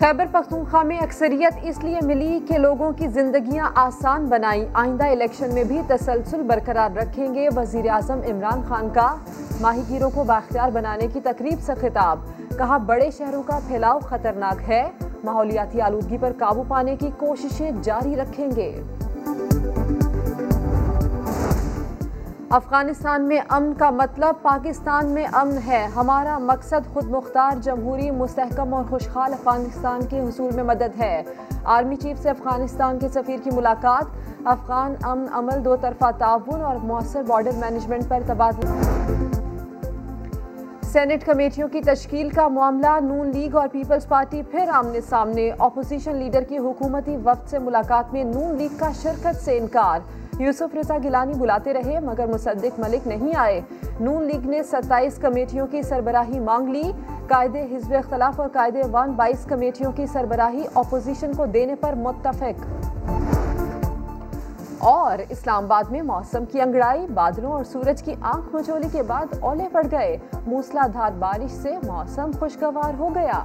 خیبر پختونخوا میں اکثریت اس لیے ملی کہ لوگوں کی زندگیاں آسان بنائیں۔ آئندہ الیکشن میں بھی تسلسل برقرار رکھیں گے وزیر اعظم عمران خان کا۔ ماہی گیروں کو باختیار بنانے کی تقریب سے خطاب۔ کہا، بڑے شہروں کا پھیلاؤ خطرناک ہے۔ ماحولیاتی آلودگی پر قابو پانے کی کوششیں جاری رکھیں گے۔ افغانستان میں امن کا مطلب پاکستان میں امن ہے۔ ہمارا مقصد خود مختار جمہوری، مستحکم اور خوشحال افغانستان کے حصول میں مدد ہے۔ آرمی چیف سے افغانستان کے سفیر کی ملاقات۔ افغان امن عمل دو طرفہ تعاون اور مؤثر بارڈر مینجمنٹ پر تبادلہ۔ سینٹ کمیٹیوں کی تشکیل کا معاملہ۔ نون لیگ اور پیپلز پارٹی پھر آمنے سامنے۔ اپوزیشن لیڈر کی حکومتی وفد سے ملاقات میں نون لیگ کا شرکت سے انکار۔ یوسف رضا گیلانی بلاتے رہے، مگر مصدق ملک نہیں آئے۔ نون لیگ نے ستائیس کمیٹیوں کی سربراہی مانگ لی۔ قائد حزب اختلاف اور قائد وان بائیس کمیٹیوں کی سربراہی اپوزیشن کو دینے پر متفق۔ اور اسلام آباد میں موسم کی انگڑائی، بادلوں اور سورج کی آنکھ مچولی کے بعد اولے پڑ گئے۔ موسلا دھار بارش سے موسم خوشگوار ہو گیا۔